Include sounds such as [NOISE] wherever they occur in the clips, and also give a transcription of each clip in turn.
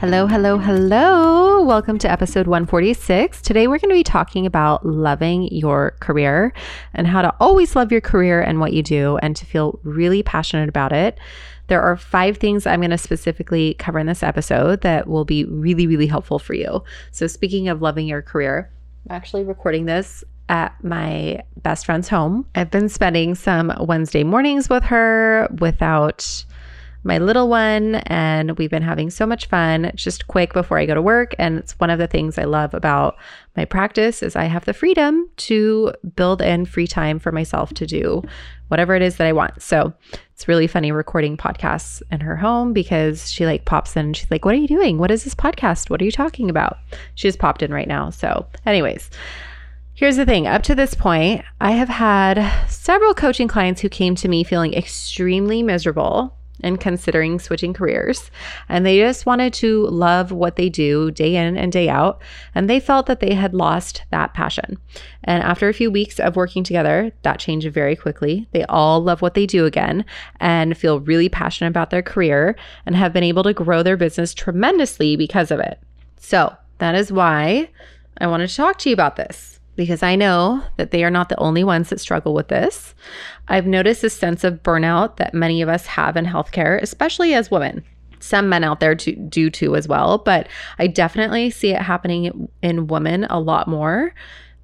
Hello, hello, hello. Welcome to episode 146. Today we're going to be talking about loving your career and how to always love your career and what you do and to feel really passionate about it. There are five things I'm going to specifically cover in this episode that will be really, really helpful for you. So, speaking of loving your career, I'm actually recording this at my best friend's home. I've been spending some Wednesday mornings with her without my little one and we've been having so much fun just quick before I go to work and it's one of the things I love about my practice is I have the freedom to build in free time for myself to do whatever it is that I want. So, it's really funny recording podcasts in her home because she like pops in and she's like, "What are you doing? What is this podcast? What are you talking about?" She just popped in right now. So, anyways, Here's the thing up to this point, I have had several coaching clients who came to me feeling extremely miserable and considering switching careers. And they just wanted to love what they do day in and day out. And they felt that they had lost that passion. And after a few weeks of working together, that changed very quickly. They all love what they do again and feel really passionate about their career and have been able to grow their business tremendously because of it. So that is why I wanted to talk to you about this because I know that they are not the only ones that struggle with this. I've noticed a sense of burnout that many of us have in healthcare, especially as women. Some men out there do, do too as well, but I definitely see it happening in women a lot more.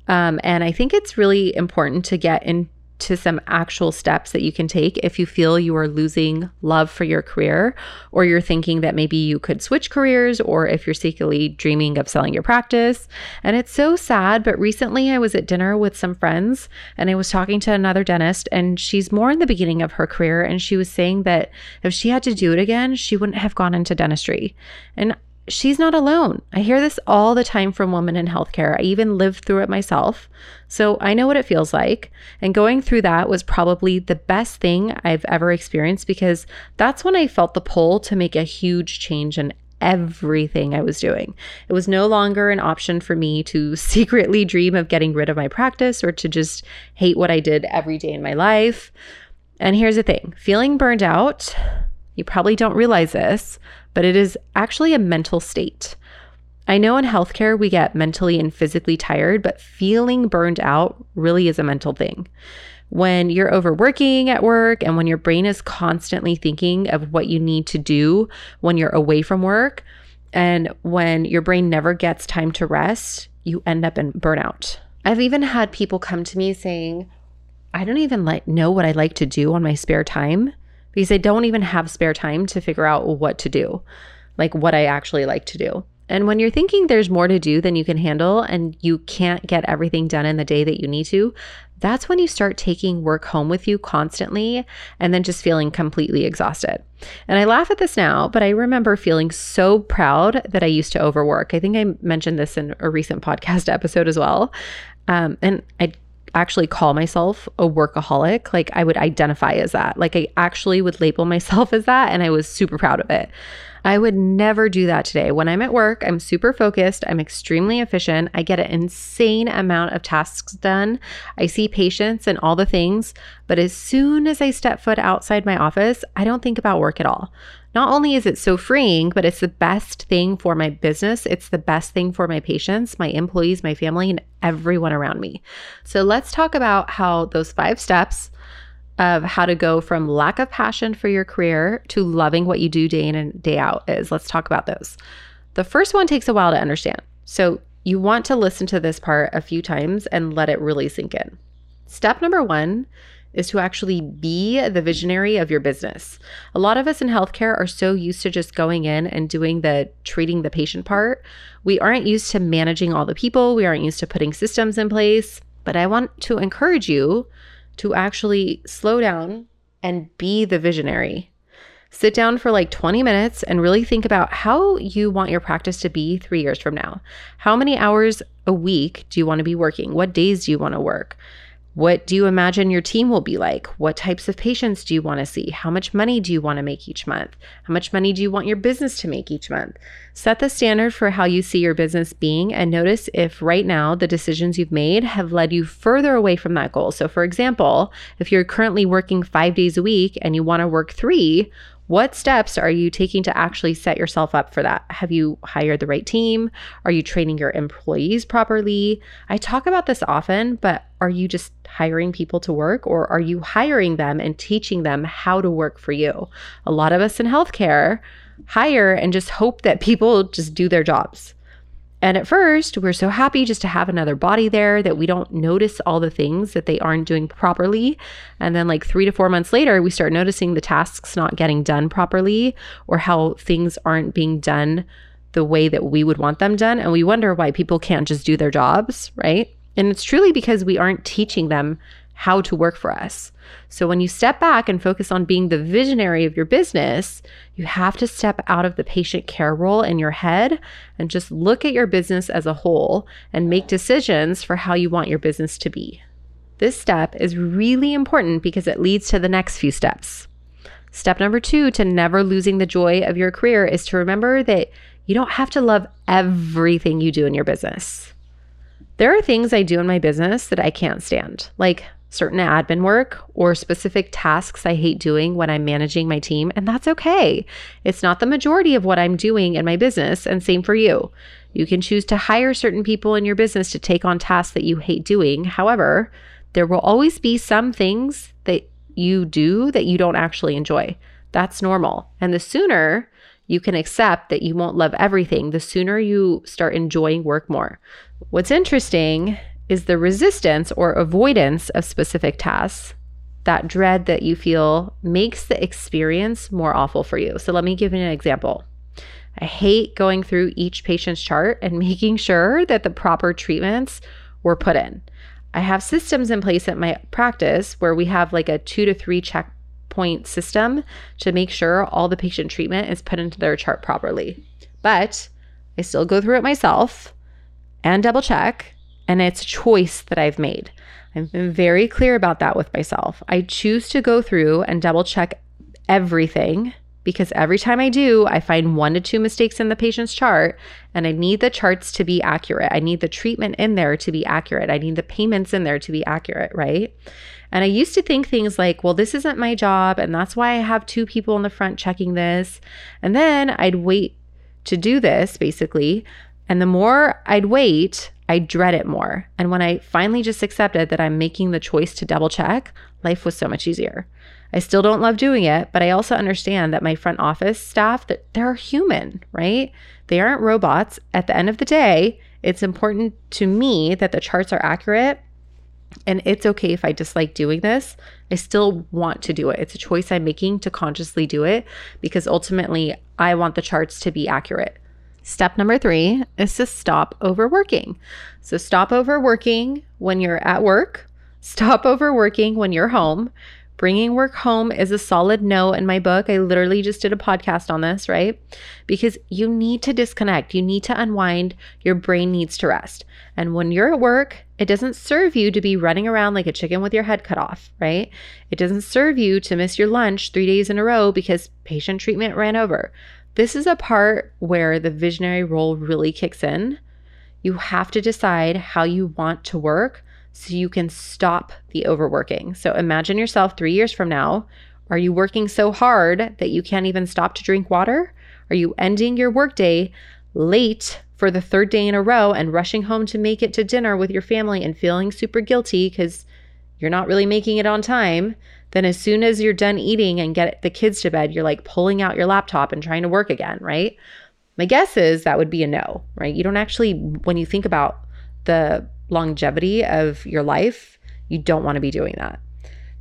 Um, and I think it's really important to get in to some actual steps that you can take if you feel you are losing love for your career or you're thinking that maybe you could switch careers or if you're secretly dreaming of selling your practice. And it's so sad, but recently I was at dinner with some friends and I was talking to another dentist and she's more in the beginning of her career and she was saying that if she had to do it again, she wouldn't have gone into dentistry. And she's not alone. I hear this all the time from women in healthcare. I even lived through it myself. So I know what it feels like. And going through that was probably the best thing I've ever experienced because that's when I felt the pull to make a huge change in everything I was doing. It was no longer an option for me to [LAUGHS] secretly dream of getting rid of my practice or to just hate what I did every day in my life. And here's the thing feeling burned out, you probably don't realize this, but it is actually a mental state. I know in healthcare we get mentally and physically tired, but feeling burned out really is a mental thing. When you're overworking at work and when your brain is constantly thinking of what you need to do when you're away from work, and when your brain never gets time to rest, you end up in burnout. I've even had people come to me saying, I don't even like know what I like to do on my spare time because I don't even have spare time to figure out what to do, like what I actually like to do. And when you're thinking there's more to do than you can handle and you can't get everything done in the day that you need to, that's when you start taking work home with you constantly and then just feeling completely exhausted. And I laugh at this now, but I remember feeling so proud that I used to overwork. I think I mentioned this in a recent [LAUGHS] podcast episode as well. Um, and I actually call myself a workaholic. Like I would identify as that. Like I actually would label myself as that. And I was super proud of it. I would never do that today. When I'm at work, I'm super focused. I'm extremely efficient. I get an insane amount of tasks done. I see patients and all the things. But as soon as I step foot outside my office, I don't think about work at all. Not only is it so freeing, but it's the best thing for my business. It's the best thing for my patients, my employees, my family, and everyone around me. So let's talk about how those five steps of how to go from lack of passion for your career to loving what you do day in and day out is. Let's talk about those. The first one takes a while to understand. So you want to listen to this part a few times and let it really sink in. Step number one is to actually be the visionary of your business. A lot of us in healthcare are so used to just going in and doing the treating the patient part. We aren't used to managing all the people, we aren't used to putting systems in place. But I want to encourage you to actually slow down and be the visionary. Sit down for like 20 minutes and really think about how you want your practice to be three years from now. How many hours a week do you want to be working? What days do you want to work? What do you imagine your team will be like? What types of patients do you want to see? How much money do you want to make each month? How much money do you want your business to make each month? Set the standard for how you see your business being and notice if right now the decisions you've made have led you further away from that goal. So, for example, if you're currently working five days a week and you want to work three, what steps are you taking to actually set yourself up for that? Have you hired the right team? Are you training your employees properly? I talk about this often, but are you just hiring people to work or are you hiring them and teaching them how to work for you? A lot of us in healthcare hire and just hope that people just do their jobs. And at first, we're so happy just to have another body there that we don't notice all the things that they aren't doing properly. And then, like three to four months later, we start noticing the tasks not getting done properly or how things aren't being done the way that we would want them done. And we wonder why people can't just do their jobs, right? And it's truly because we aren't teaching them how to work for us. So when you step back and focus on being the visionary of your business, you have to step out of the patient care role in your head and just look at your business as a whole and make decisions for how you want your business to be. This step is really important because it leads to the next few steps. Step number two to never losing the joy of your career is to remember that you don't have to love everything you do in your business. There are things I do in my business that I can't stand, like certain admin work or specific tasks I hate doing when I'm managing my team, and that's okay. It's not the majority of what I'm doing in my business, and same for you. You can choose to hire certain people in your business to take on tasks that you hate doing. However, there will always be some things that you do that you don't actually enjoy. That's normal. And the sooner you can accept that you won't love everything, the sooner you start enjoying work more. What's interesting is the resistance or avoidance of specific tasks. That dread that you feel makes the experience more awful for you. So, let me give you an example. I hate going through each patient's chart and [LAUGHS] making sure that the proper treatments were put in. I have systems in place at my practice where we have like a two to three checkpoint system to make sure all the patient treatment is put into their chart properly. But I still go through it myself and double check and it's a choice that I've made. I've been very clear about that with myself. I choose to go through and double check everything because every time I do, I find one to two mistakes in the patient's chart, and I need the charts to be accurate. I need the treatment in there to be accurate. I need the payments in there to be accurate, right? And I used to think things like, well, this isn't my job, and that's why I have two people in the front checking this. And then I'd wait to do this, basically. And the more I'd wait, I dread it more. And when I finally just accepted that I'm making the choice to double check, life was so much easier. I still don't love doing it, but I also understand that my front office staff that they're human, right? They aren't robots. At the end of the day, it's important to me that the charts are accurate and it's okay if I dislike doing this. I still want to do it. It's a choice I'm making to consciously do it because ultimately I want the charts to be accurate. Step number three is to stop overworking. So, stop overworking when you're at work, [LAUGHS] stop overworking when you're home. Bringing work home is a solid no in my book. I literally just did a podcast on this, right? Because you need to disconnect, you need to unwind, your brain needs to rest. And when you're at work, it doesn't serve you to be running around like a chicken with your head cut off, right? It doesn't serve you to miss your lunch three days in a row because patient treatment ran over. This is a part where the visionary role really kicks in. You have to decide how you want to work so you can stop the overworking. So imagine yourself three years from now. Are you working so hard that you can't even stop to drink water? Are you ending your workday late for the third day in a row and rushing home to make it to dinner with your family and feeling super guilty because you're not really making it on time? Then as soon as you're done eating and get the kids to bed, you're like pulling out your laptop and trying to work again, right? My guess is that would be a no, right? You don't actually, when you think about the longevity of your life, you don't want to be doing that.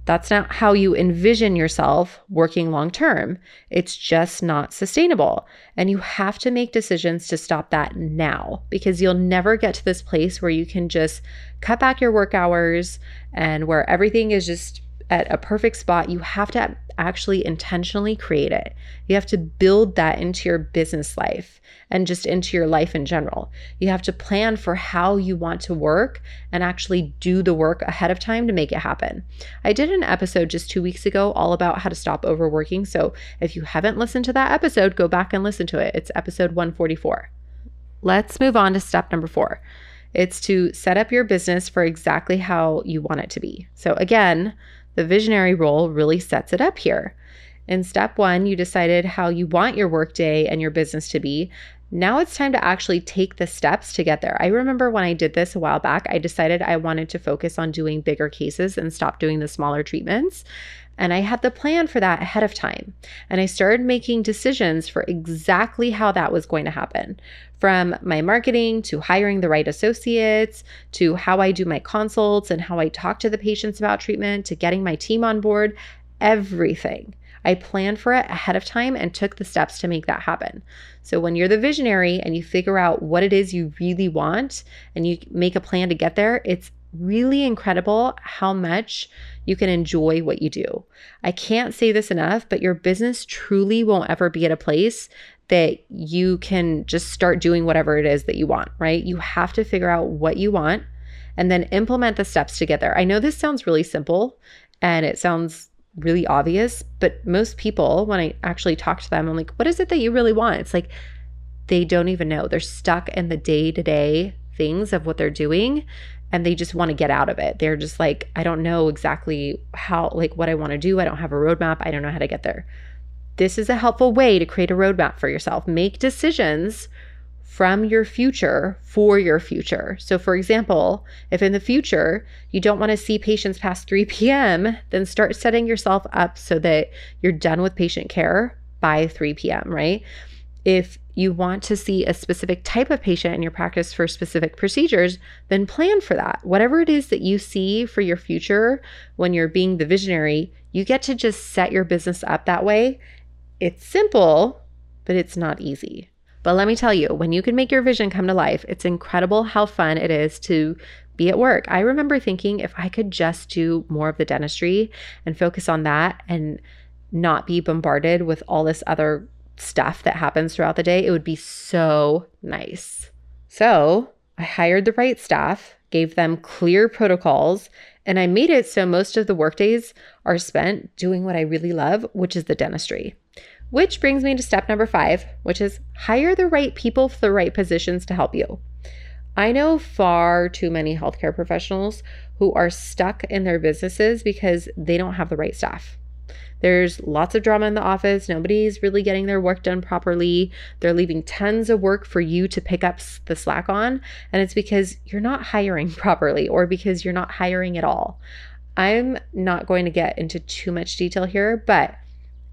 That's not how you envision yourself working long term. It's just not sustainable. And you have to make decisions to stop that now because you'll never get to this place where you can just cut back your work hours and where everything is just at a perfect spot, you have to actually intentionally create it. You have to build that into your business life and just into your life in general. You have to plan for how you want to work and actually do the work ahead of time to make it happen. I did an episode just two weeks ago all about how to stop overworking. So if you haven't listened to that episode, go back and listen to it. It's episode 144. Let's move on to step number four. It's to set up your business for exactly how you want it to be. So, again, the visionary role really sets it up here. In step one, you decided how you want your workday and your business to be. Now it's time to actually take the steps to get there. I remember when I did this a while back, I decided I wanted to focus on doing bigger cases and stop doing the smaller treatments. And I had the plan for that ahead of time. And I started making decisions for exactly how that was going to happen from my marketing to hiring the right associates to how I do my consults and how I talk to the patients about treatment to getting my team on board, everything. I planned for it ahead of time and took the steps to make that happen. So, when you're the visionary and you figure out what it is you really want and you make a plan to get there, it's really incredible how much you can enjoy what you do. I can't say this enough, but your business truly won't ever be at a place that you can just start doing whatever it is that you want, right? You have to figure out what you want and then implement the steps to get there. I know this sounds really simple and it sounds really obvious, but most people, when I actually talk to them, I'm like, what is it that you really want? It's like they don't even know. They're stuck in the day to day things of what they're doing and they just want to get out of it. They're just like, I don't know exactly how, like, what I want to do. I don't have a roadmap. I don't know how to get there. This is a helpful way to create a roadmap for yourself. Make decisions from your future for your future. So, for example, if in the future you don't want to see patients past 3 [LAUGHS] p.m., then start setting yourself up so that you're done with patient care by 3 p.m., right? If you want to see a specific type of patient in your practice for specific procedures, then plan for that. Whatever it is that you see for your future when you're being the visionary, you get to just set your business up that way it's simple, but it's not easy. But let me tell you, when you can make your vision come to life, it's incredible how fun it is to be at work. I remember thinking if I could just do more of the dentistry and focus on that and not be bombarded with all this other stuff that happens throughout the day, it would be so nice. So I hired the right staff, gave them clear protocols, and I made it so most of the workdays are spent doing what I really love, which is the dentistry. Which brings me to step number five, which is hire the right people for the right positions to help you. I know far too many healthcare professionals who are stuck in their businesses because they don't have the right staff. There's lots of drama in the office. Nobody's really getting their work done properly. They're leaving tons of work for you to pick up the slack on. And it's because you're not hiring [LAUGHS] properly or because you're not hiring at all. I'm not going to get into too much detail here, but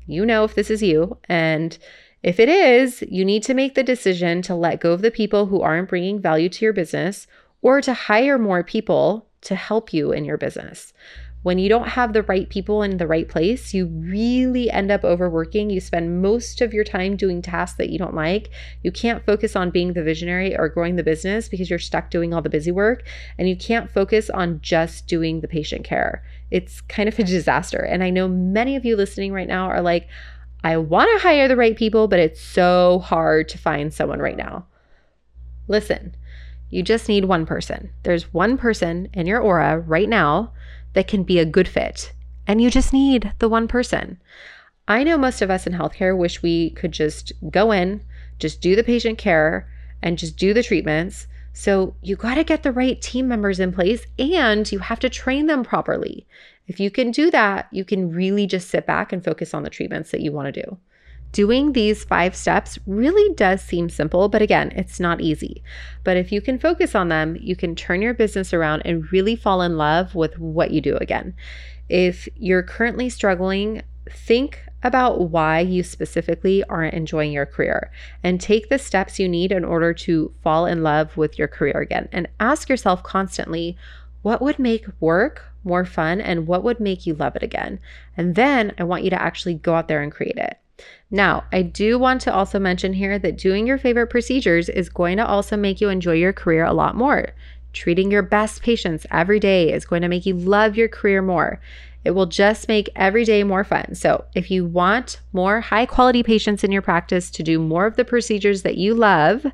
you know if this is you. And if it is, you need to make the decision to let go of the people who aren't bringing value to your business or to hire more people to help you in your business. When you don't have the right people in the right place, you really end up overworking. You spend most of your time doing tasks that you don't like. You can't focus on being the visionary or growing the business because you're stuck doing all the busy work. And you can't focus on just doing the patient care. It's kind of a disaster. And I know many of you listening right now are like, I want to hire the right people, but it's so hard to find someone right now. Listen, you just need one person. There's one person in your aura right now that can be a good fit. And you just need the one person. I know most of us in healthcare wish we could just go in, just do the patient care, and just do the treatments. So you got to get the right team members in place and you have to train them properly. If you can do that, you can really just sit back and focus on the treatments that you want to do. Doing these five steps really does seem simple, but again, it's not easy. But if you can focus on them, you can turn your business around and really fall in love with what you do again. If you're currently struggling, think about why you specifically aren't enjoying your career and take the steps you need in order to fall in love with your career again. And ask yourself constantly what would make work more fun and what would make you love it again. And then I want you to actually go out there and create it. Now, I do want to also mention here that doing your favorite procedures is going to also make you enjoy your career a lot more. Treating your best patients every day is going to make you love your career more. It will just make every day more fun. So, if you want more high quality patients in your practice to do more of the procedures that you love,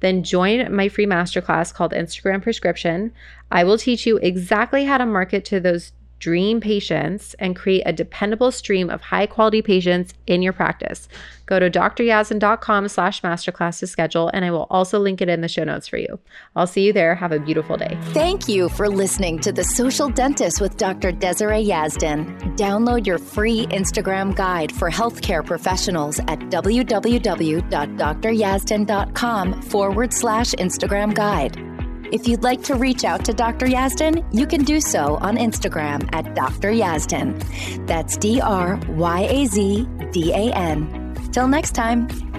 then join my free masterclass called Instagram Prescription. I will teach you exactly how to market to those dream patients and create a dependable stream of high quality patients in your practice. Go to dryazdan.com slash masterclass to schedule, and I will also link it in the show notes for you. I'll see you there. Have a beautiful day. Thank you for listening to The Social Dentist with Dr. Desiree Yazdan. Download your free Instagram guide for healthcare professionals at www.dryazdan.com forward slash Instagram guide. If you'd like to reach out to Dr. Yazdan, you can do so on Instagram at Dr. Yazdan. That's D R Y A Z D A N. Till next time.